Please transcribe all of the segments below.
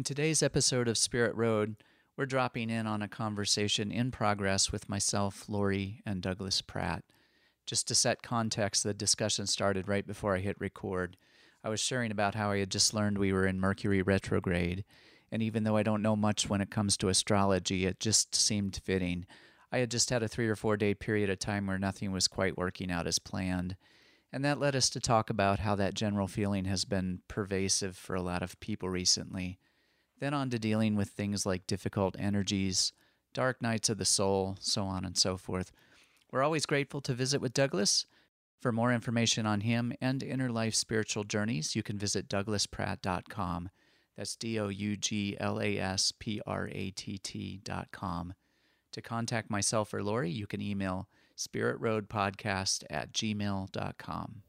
In today's episode of Spirit Road, we're dropping in on a conversation in progress with myself, Laurie, and Douglas Pratt. Just to set context, the discussion started right before I hit record. I was sharing about how I had just learned we were in Mercury retrograde, and even though I don't know much when it comes to astrology, it just seemed fitting. I had just had a three or four day period of time where nothing was quite working out as planned. And that led us to talk about how that general feeling has been pervasive for a lot of people recently. Then on to dealing with things like difficult energies, dark nights of the soul, so on and so forth. We're always grateful to visit with Douglas. For more information on him and inner life spiritual journeys, you can visit douglaspratt.com. That's D O U G L A S P R A T T.com. To contact myself or Laurie, you can email spiritroadpodcast at gmail.com.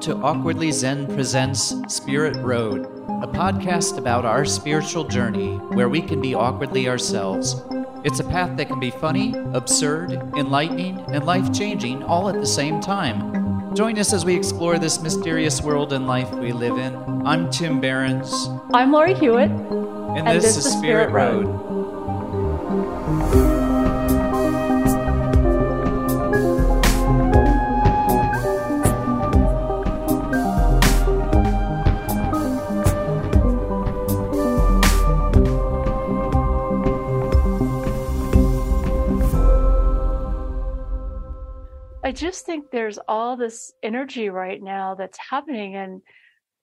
Welcome to Awkwardly Zen Presents Spirit Road, a podcast about our spiritual journey where we can be awkwardly ourselves. It's a path that can be funny, absurd, enlightening, and life changing all at the same time. Join us as we explore this mysterious world and life we live in. I'm Tim Behrens. I'm Laurie Hewitt. And, and this, this, is Spirit, Spirit Road. Road. I just think there's all this energy right now that's happening and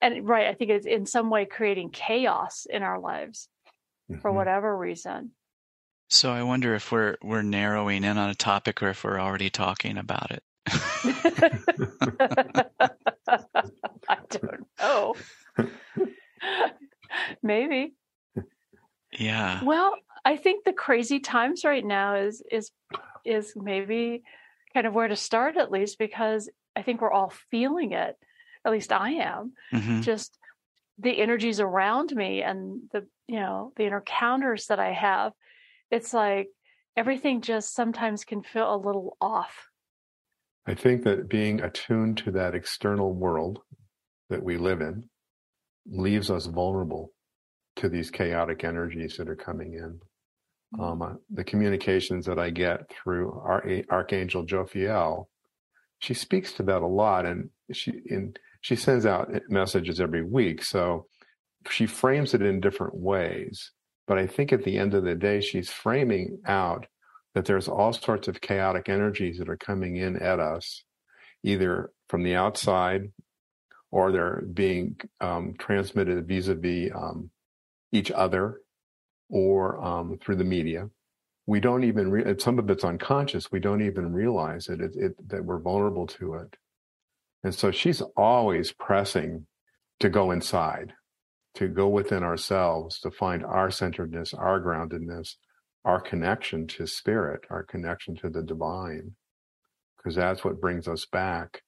and right, I think it's in some way creating chaos in our lives mm-hmm. for whatever reason. So I wonder if we're we're narrowing in on a topic or if we're already talking about it. I don't know. Maybe. Yeah. Well, I think the crazy times right now is is is maybe kind of where to start at least because I think we're all feeling it. At least I am. Mm-hmm. Just the energies around me and the you know the encounters that I have. It's like everything just sometimes can feel a little off. I think that being attuned to that external world that we live in leaves us vulnerable to these chaotic energies that are coming in. Um, uh, the communications that I get through our Archangel Jophiel, she speaks to that a lot, and she she sends out messages every week. So she frames it in different ways. But I think at the end of the day, she's framing out that there's all sorts of chaotic energies that are coming in at us, either from the outside or they're being um, transmitted vis-a-vis um, each other or um, through the media. We don't even, re- some of it's unconscious. We don't even realize it, it, it, that we're vulnerable to it. And so she's always pressing to go inside, to go within ourselves, to find our centeredness, our groundedness, our connection to spirit, our connection to the divine, because that's what brings us back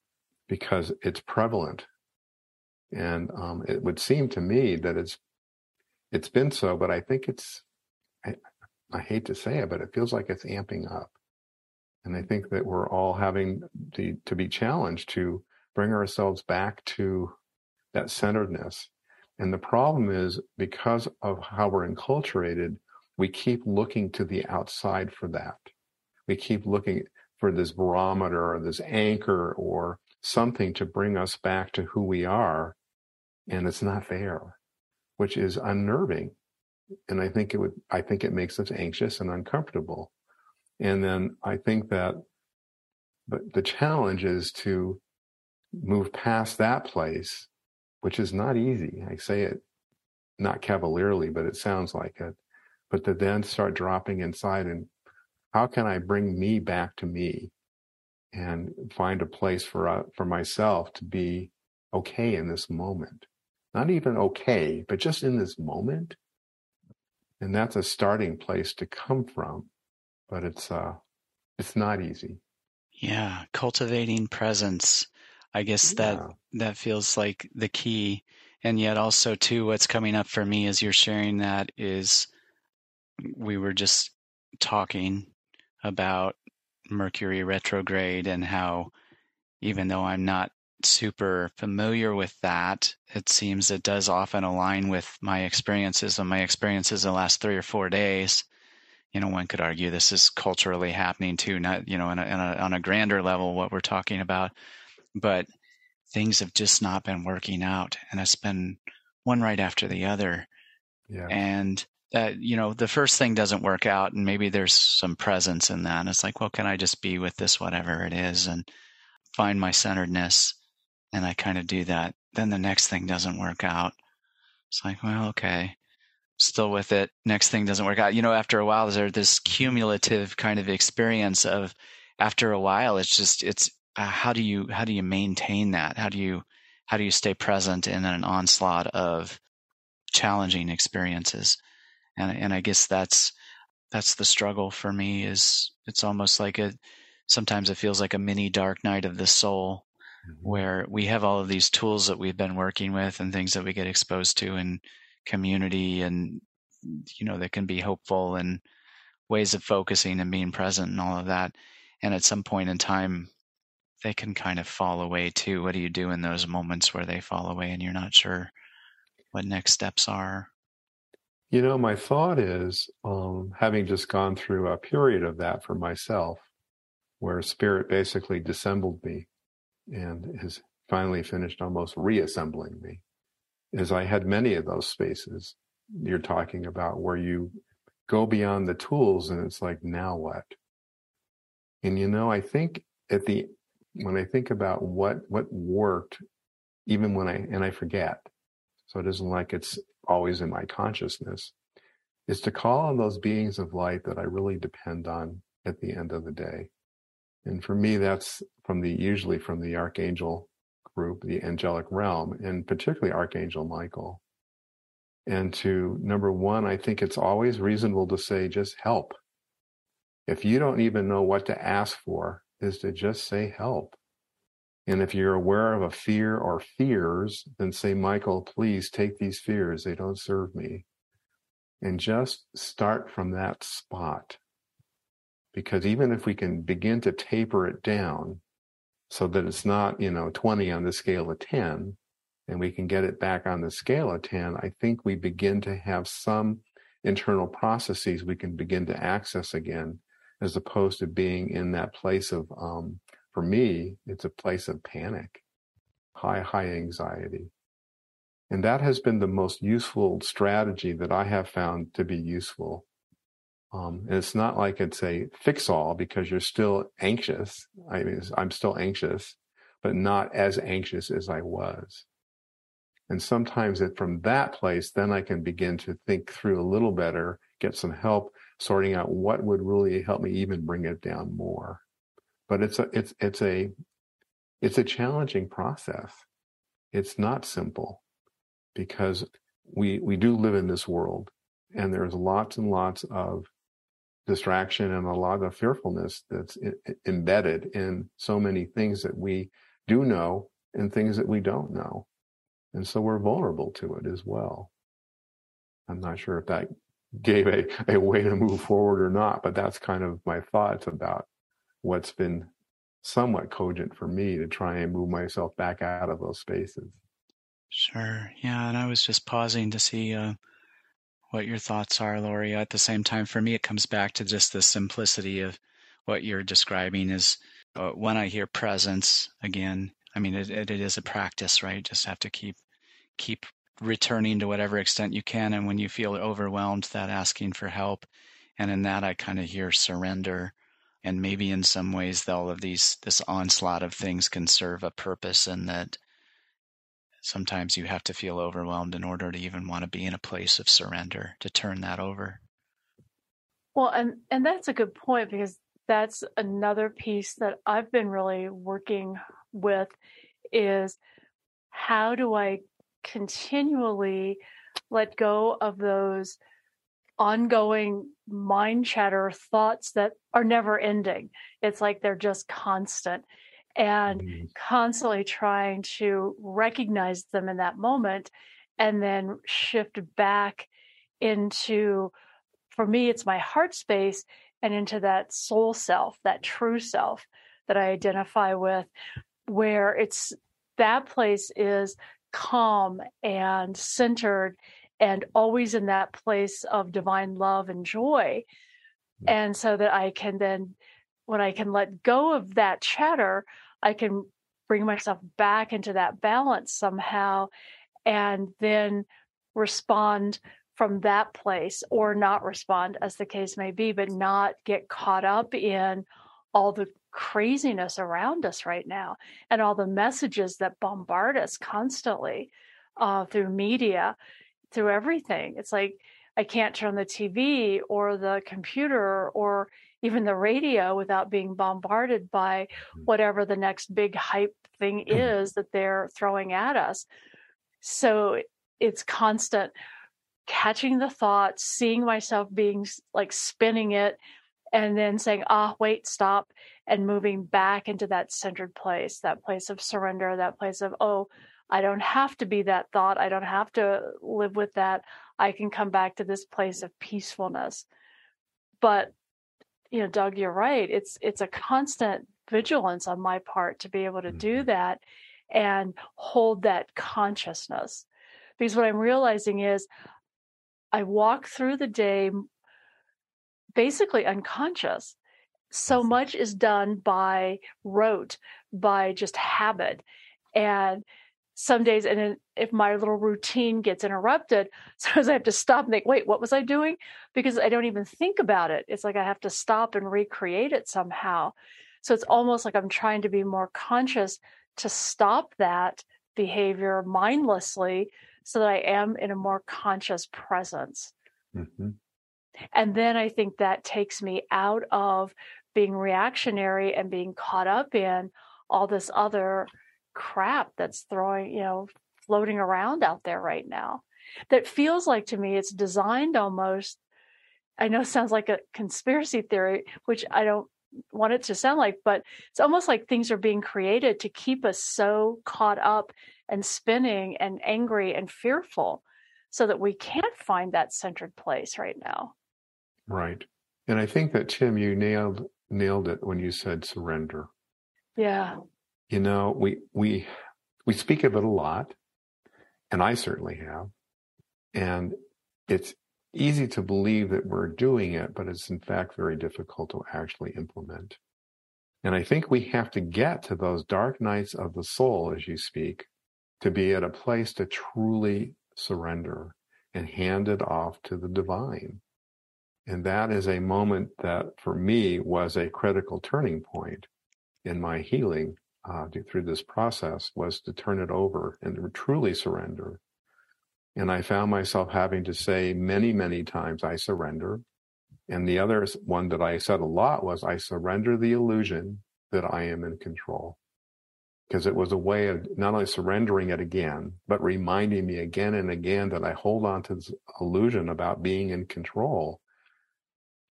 because it's prevalent. And um, it would seem to me that it's it's been so, but I think it's, I, I hate to say it, but it feels like it's amping up. And I think that we're all having to, to be challenged to bring ourselves back to that centeredness. And the problem is because of how we're enculturated, we keep looking to the outside for that. We keep looking for this barometer or this anchor or something to bring us back to who we are. And it's not there which is unnerving. And I think it would, I think it makes us anxious and uncomfortable. And then I think that, but the challenge is to move past that place, which is not easy. I say it not cavalierly, but it sounds like it. But to then start dropping inside and how can I bring me back to me and find a place for, uh, for myself to be okay in this moment? Not even okay, but just in this moment. And that's a starting place to come from, but it's, uh, it's not easy. Yeah. Cultivating presence. I guess yeah. that, that feels like the key. And yet also too, what's coming up for me as you're sharing that is we were just talking about Mercury retrograde and how even though I'm not super familiar with that. It seems it does often align with my experiences and my experiences in the last three or four days. You know, one could argue this is culturally happening too, not, you know, in a, in a, on a grander level, what we're talking about. But things have just not been working out. And it's been one right after the other. Yeah. And that, you know, the first thing doesn't work out and maybe there's some presence in that. And it's like, well, can I just be with this, whatever it is, and find my centeredness? And I kind of do that. Then the next thing doesn't work out. It's like, well, okay, still with it. Next thing doesn't work out. You know, after a while, there's this cumulative kind of experience of after a while, it's just, it's, uh, how do you, how do you maintain that? How do you, how do you stay present in an onslaught of challenging experiences? and and I guess that's that's the struggle for me is it's almost like a sometimes it feels like a mini dark night of the soul mm-hmm. where we have all of these tools that we've been working with and things that we get exposed to in community and you know that can be hopeful and ways of focusing and being present and all of that. And at some point in time they can kind of fall away too. What do you do in those moments where they fall away and you're not sure what next steps are? You know, my thought is, um, having just gone through a period of that for myself, where spirit basically dissembled me and has finally finished almost reassembling me, is I had many of those spaces you're talking about where you go beyond the tools and it's like, now what? And you know, I think at the, when I think about what, what worked, even when I, and I forget, so it isn't like it's always in my consciousness, is to call on those beings of light that I really depend on at the end of the day. And for me, that's from the, usually from the archangel group, the angelic realm, and particularly Archangel Michael. And to number one, I think it's always reasonable to say, just help. If you don't even know what to ask for, is to just say help. And if you're aware of a fear or fears, then say, Michael, please take these fears. They don't serve me. And just start from that spot. Because even if we can begin to taper it down so that it's not, you know, 20 on the scale of 10, and we can get it back on the scale of 10, I think we begin to have some internal processes we can begin to access again, as opposed to being in that place of um, for me, it's a place of panic, high, high anxiety. And that has been the most useful strategy that I have found to be useful. Um, and it's not like it's a fix all because you're still anxious. I mean, I'm still anxious, but not as anxious as I was. And sometimes it, from that place, then I can begin to think through a little better, get some help sorting out what would really help me even bring it down more but it's a it's it's a it's a challenging process it's not simple because we we do live in this world and there's lots and lots of distraction and a lot of fearfulness that's embedded in so many things that we do know and things that we don't know and so we're vulnerable to it as well i'm not sure if that gave a, a way to move forward or not but that's kind of my thoughts about what's been somewhat cogent for me to try and move myself back out of those spaces. Sure. Yeah. And I was just pausing to see uh, what your thoughts are, Laurie. At the same time, for me, it comes back to just the simplicity of what you're describing is uh, when I hear presence again, I mean, it, it is a practice, right? Just have to keep, keep returning to whatever extent you can. And when you feel overwhelmed, that asking for help. And in that, I kind of hear surrender and maybe in some ways all of these this onslaught of things can serve a purpose and that sometimes you have to feel overwhelmed in order to even want to be in a place of surrender to turn that over well and and that's a good point because that's another piece that i've been really working with is how do i continually let go of those ongoing mind chatter thoughts that are never ending. It's like they're just constant and mm-hmm. constantly trying to recognize them in that moment and then shift back into, for me, it's my heart space and into that soul self, that true self that I identify with, where it's that place is calm and centered and always in that place of divine love and joy. Mm. And so that I can then, when I can let go of that chatter, I can bring myself back into that balance somehow and then respond from that place or not respond as the case may be but not get caught up in all the craziness around us right now and all the messages that bombard us constantly uh, through media through everything. It's like i can't turn the tv or the computer or even the radio without being bombarded by mm. whatever the next big hype thing mm. is that they're throwing at us so it's constant catching the thoughts, seeing myself being like spinning it, and then saying, ah, wait, stop, and moving back into that centered place, that place of surrender, that place of, oh, I don't have to be that thought. I don't have to live with that. I can come back to this place of peacefulness. But, you know, Doug, you're right. It's it's a constant vigilance on my part to be able to do mm-hmm. that and hold that consciousness. Because what I'm realizing is I walk through the day basically unconscious. So much is done by rote, by just habit. And some days, and if my little routine gets interrupted, sometimes I have to stop and think, wait, what was I doing? Because I don't even think about it. It's like I have to stop and recreate it somehow. So it's almost like I'm trying to be more conscious to stop that behavior mindlessly so that I am in a more conscious presence. Mm-hmm. And then I think that takes me out of being reactionary and being caught up in all this other crap that's throwing, you know, floating around out there right now. That feels like to me it's designed almost, I know sounds like a conspiracy theory, which I don't want it to sound like, but it's almost like things are being created to keep us so caught up and spinning and angry and fearful so that we can't find that centered place right now. Right. And I think that Tim, you nailed nailed it when you said surrender. Yeah. You know, we we we speak of it a lot, and I certainly have. And it's easy to believe that we're doing it, but it's in fact very difficult to actually implement. And I think we have to get to those dark nights of the soul, as you speak, to be at a place to truly surrender and hand it off to the divine. And that is a moment that for me was a critical turning point in my healing uh, through this process was to turn it over and truly surrender and I found myself having to say many, many times, I surrender. And the other one that I said a lot was, I surrender the illusion that I am in control. Because it was a way of not only surrendering it again, but reminding me again and again that I hold on to this illusion about being in control,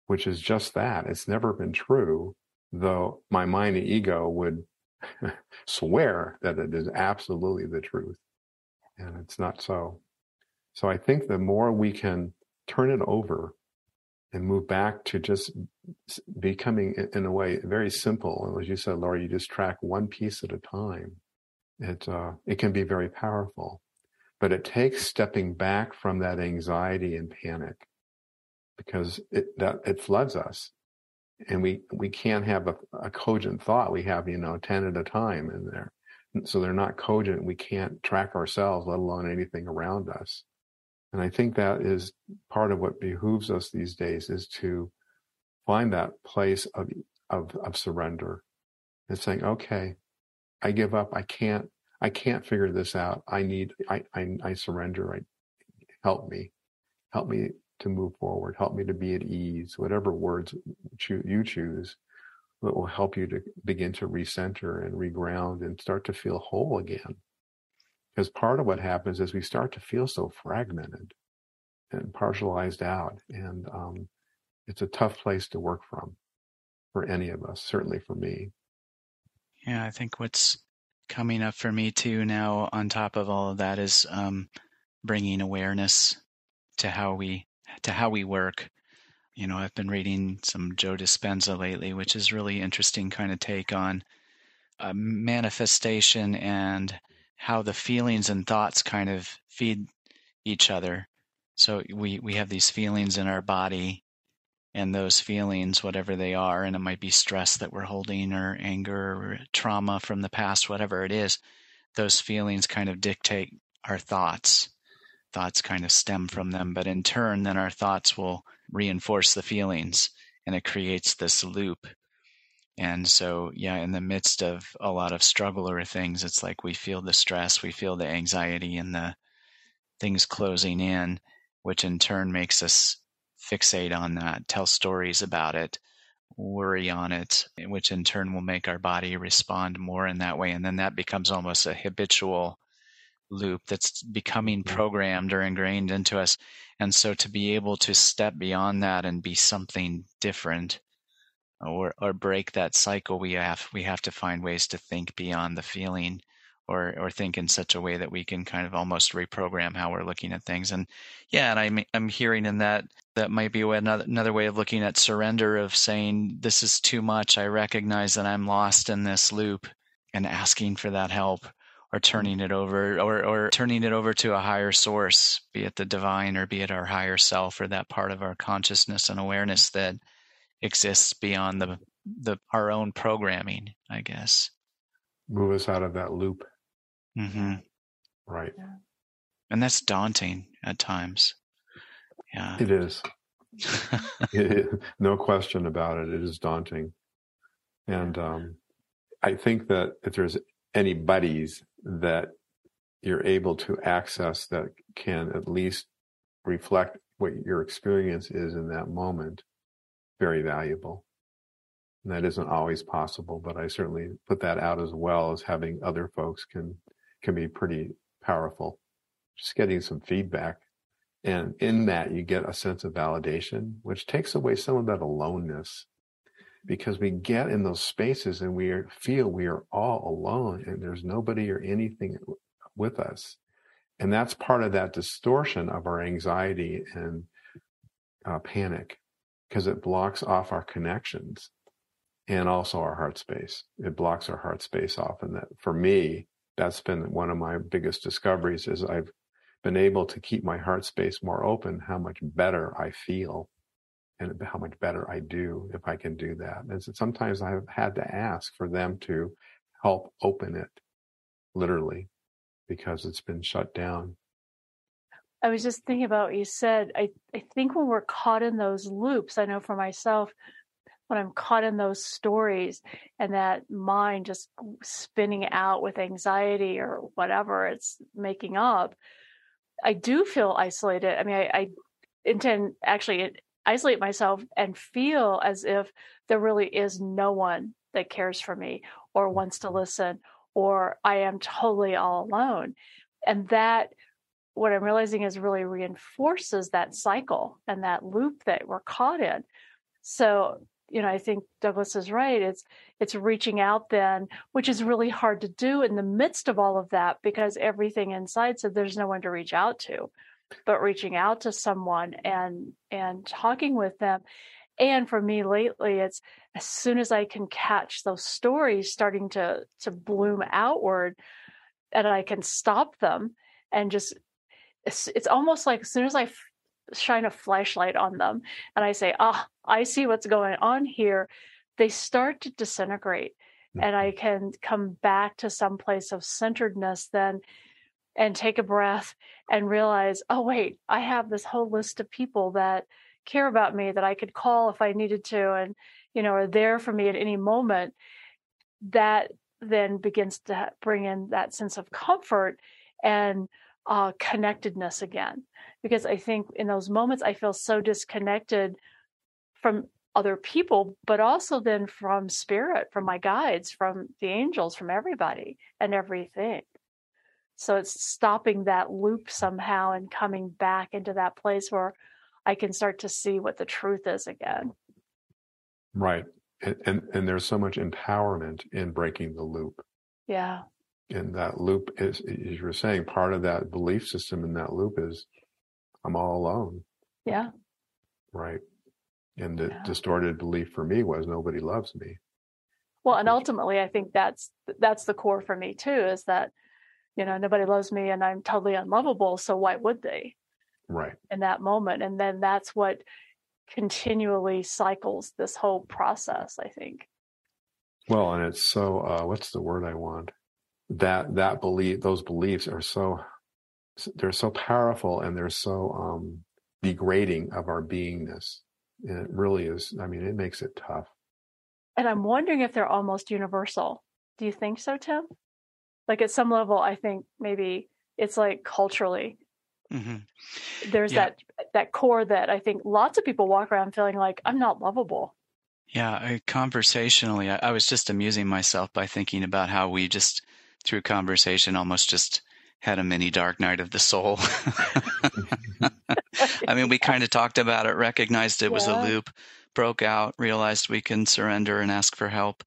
which is just that. It's never been true, though my mind and ego would swear that it is absolutely the truth. And it's not so. So I think the more we can turn it over and move back to just becoming, in a way, very simple. As you said, Laura, you just track one piece at a time. It uh, it can be very powerful, but it takes stepping back from that anxiety and panic because it that it floods us, and we we can't have a, a cogent thought. We have you know ten at a time in there, so they're not cogent. We can't track ourselves, let alone anything around us. And I think that is part of what behooves us these days is to find that place of, of, of surrender and saying, okay, I give up. I can't, I can't figure this out. I need, I, I, I surrender. I, help me, help me to move forward. Help me to be at ease, whatever words you choose that will help you to begin to recenter and reground and start to feel whole again. Because part of what happens is we start to feel so fragmented and partialized out. And um, it's a tough place to work from for any of us, certainly for me. Yeah, I think what's coming up for me too now, on top of all of that, is um, bringing awareness to how we to how we work. You know, I've been reading some Joe Dispenza lately, which is really interesting kind of take on uh, manifestation and how the feelings and thoughts kind of feed each other. So we, we have these feelings in our body and those feelings, whatever they are, and it might be stress that we're holding or anger or trauma from the past, whatever it is, those feelings kind of dictate our thoughts. Thoughts kind of stem from them, but in turn, then our thoughts will reinforce the feelings and it creates this loop. And so, yeah, in the midst of a lot of struggle or things, it's like we feel the stress, we feel the anxiety and the things closing in, which in turn makes us fixate on that, tell stories about it, worry on it, which in turn will make our body respond more in that way. And then that becomes almost a habitual loop that's becoming mm-hmm. programmed or ingrained into us. And so to be able to step beyond that and be something different or or break that cycle we have we have to find ways to think beyond the feeling or or think in such a way that we can kind of almost reprogram how we're looking at things and yeah and i'm i'm hearing in that that might be another another way of looking at surrender of saying this is too much i recognize that i'm lost in this loop and asking for that help or turning it over or or turning it over to a higher source be it the divine or be it our higher self or that part of our consciousness and awareness that exists beyond the the our own programming i guess. Move us out of that loop. Mm-hmm. right. And that's daunting at times. Yeah. It is. It, no question about it. It is daunting. And um, i think that if there's any buddies that you're able to access that can at least reflect what your experience is in that moment, very valuable. And that isn't always possible, but I certainly put that out as well as having other folks can can be pretty powerful. Just getting some feedback. And in that you get a sense of validation, which takes away some of that aloneness because we get in those spaces and we feel we are all alone and there's nobody or anything with us. And that's part of that distortion of our anxiety and uh, panic because it blocks off our connections and also our heart space. It blocks our heart space off. And that for me, that's been one of my biggest discoveries is I've been able to keep my heart space more open, how much better I feel and how much better I do if I can do that. And so sometimes I've had to ask for them to help open it, literally, because it's been shut down. I was just thinking about what you said. I, I think when we're caught in those loops, I know for myself, when I'm caught in those stories and that mind just spinning out with anxiety or whatever it's making up, I do feel isolated. I mean, I, I intend actually isolate myself and feel as if there really is no one that cares for me or wants to listen or I am totally all alone. And that, what I'm realizing is really reinforces that cycle and that loop that we're caught in. So, you know, I think Douglas is right. It's it's reaching out then, which is really hard to do in the midst of all of that because everything inside said there's no one to reach out to but reaching out to someone and and talking with them and for me lately it's as soon as i can catch those stories starting to to bloom outward and i can stop them and just it's, it's almost like as soon as I f- shine a flashlight on them and i say ah i see what's going on here they start to disintegrate and i mm-hmm. can come back to some place of centeredness then and take a breath and realize, oh, wait, I have this whole list of people that care about me that I could call if I needed to and, you know, are there for me at any moment. That then begins to bring in that sense of comfort and uh, connectedness again. Because I think in those moments, I feel so disconnected from other people, but also then from spirit, from my guides, from the angels, from everybody and everything. So it's stopping that loop somehow and coming back into that place where I can start to see what the truth is again. Right. And, and, and there's so much empowerment in breaking the loop. Yeah. And that loop is, as you're saying, part of that belief system in that loop is I'm all alone. Yeah. Right. And the yeah. distorted belief for me was nobody loves me. Well, and ultimately I think that's that's the core for me too, is that you know, nobody loves me and I'm totally unlovable. So why would they? Right. In that moment. And then that's what continually cycles this whole process, I think. Well, and it's so, uh, what's the word I want? That, that belief, those beliefs are so, they're so powerful and they're so, um, degrading of our beingness. And it really is, I mean, it makes it tough. And I'm wondering if they're almost universal. Do you think so, Tim? Like at some level, I think maybe it's like culturally. Mm-hmm. There's yeah. that that core that I think lots of people walk around feeling like I'm not lovable. Yeah, I, conversationally, I, I was just amusing myself by thinking about how we just through conversation almost just had a mini dark night of the soul. I mean, we kind of talked about it, recognized it yeah. was a loop, broke out, realized we can surrender and ask for help.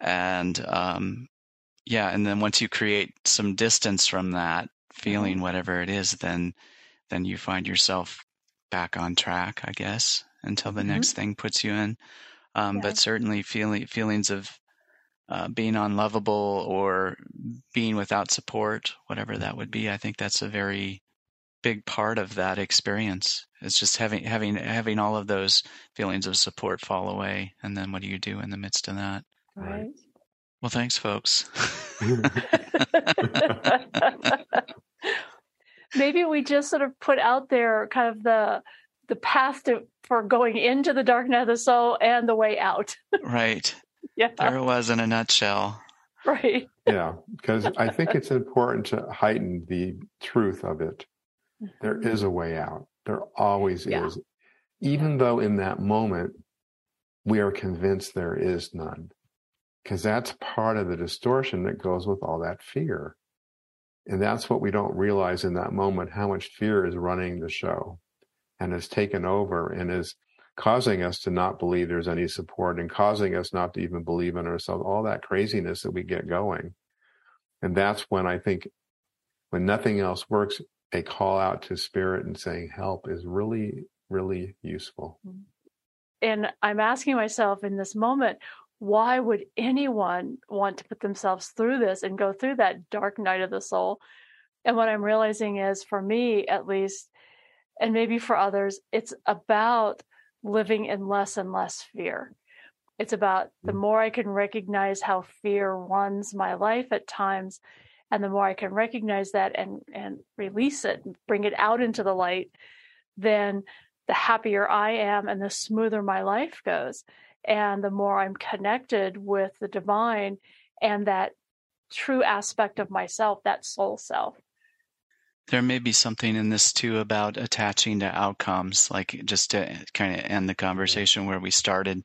And um, yeah, and then once you create some distance from that feeling, mm-hmm. whatever it is, then then you find yourself back on track, I guess, until the mm-hmm. next thing puts you in. Um, yeah. But certainly, feeling feelings of uh, being unlovable or being without support, whatever that would be, I think that's a very big part of that experience. It's just having having having all of those feelings of support fall away, and then what do you do in the midst of that? Right. Well, thanks, folks. Maybe we just sort of put out there kind of the the path to for going into the dark night of the soul and the way out. right. Yeah. There it was in a nutshell. Right. yeah, because I think it's important to heighten the truth of it there is a way out. There always yeah. is. Even yeah. though in that moment we are convinced there is none. Because that's part of the distortion that goes with all that fear. And that's what we don't realize in that moment how much fear is running the show and has taken over and is causing us to not believe there's any support and causing us not to even believe in ourselves, all that craziness that we get going. And that's when I think when nothing else works, a call out to spirit and saying help is really, really useful. Mm-hmm. And I'm asking myself in this moment, why would anyone want to put themselves through this and go through that dark night of the soul? And what I'm realizing is, for me at least, and maybe for others, it's about living in less and less fear. It's about the mm. more I can recognize how fear runs my life at times, and the more I can recognize that and and release it, and bring it out into the light, then the happier I am and the smoother my life goes. And the more I'm connected with the divine and that true aspect of myself, that soul self. There may be something in this too about attaching to outcomes, like just to kind of end the conversation where we started,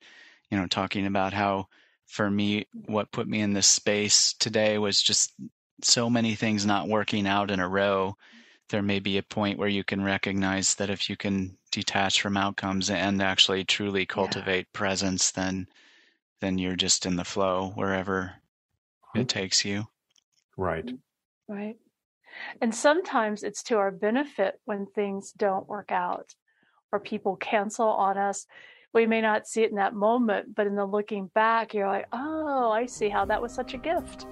you know, talking about how for me, what put me in this space today was just so many things not working out in a row, there may be a point where you can recognize that if you can detach from outcomes and actually truly cultivate yeah. presence, then then you're just in the flow wherever it takes you. Right. Right. And sometimes it's to our benefit when things don't work out or people cancel on us. We may not see it in that moment, but in the looking back, you're like, oh, I see how that was such a gift.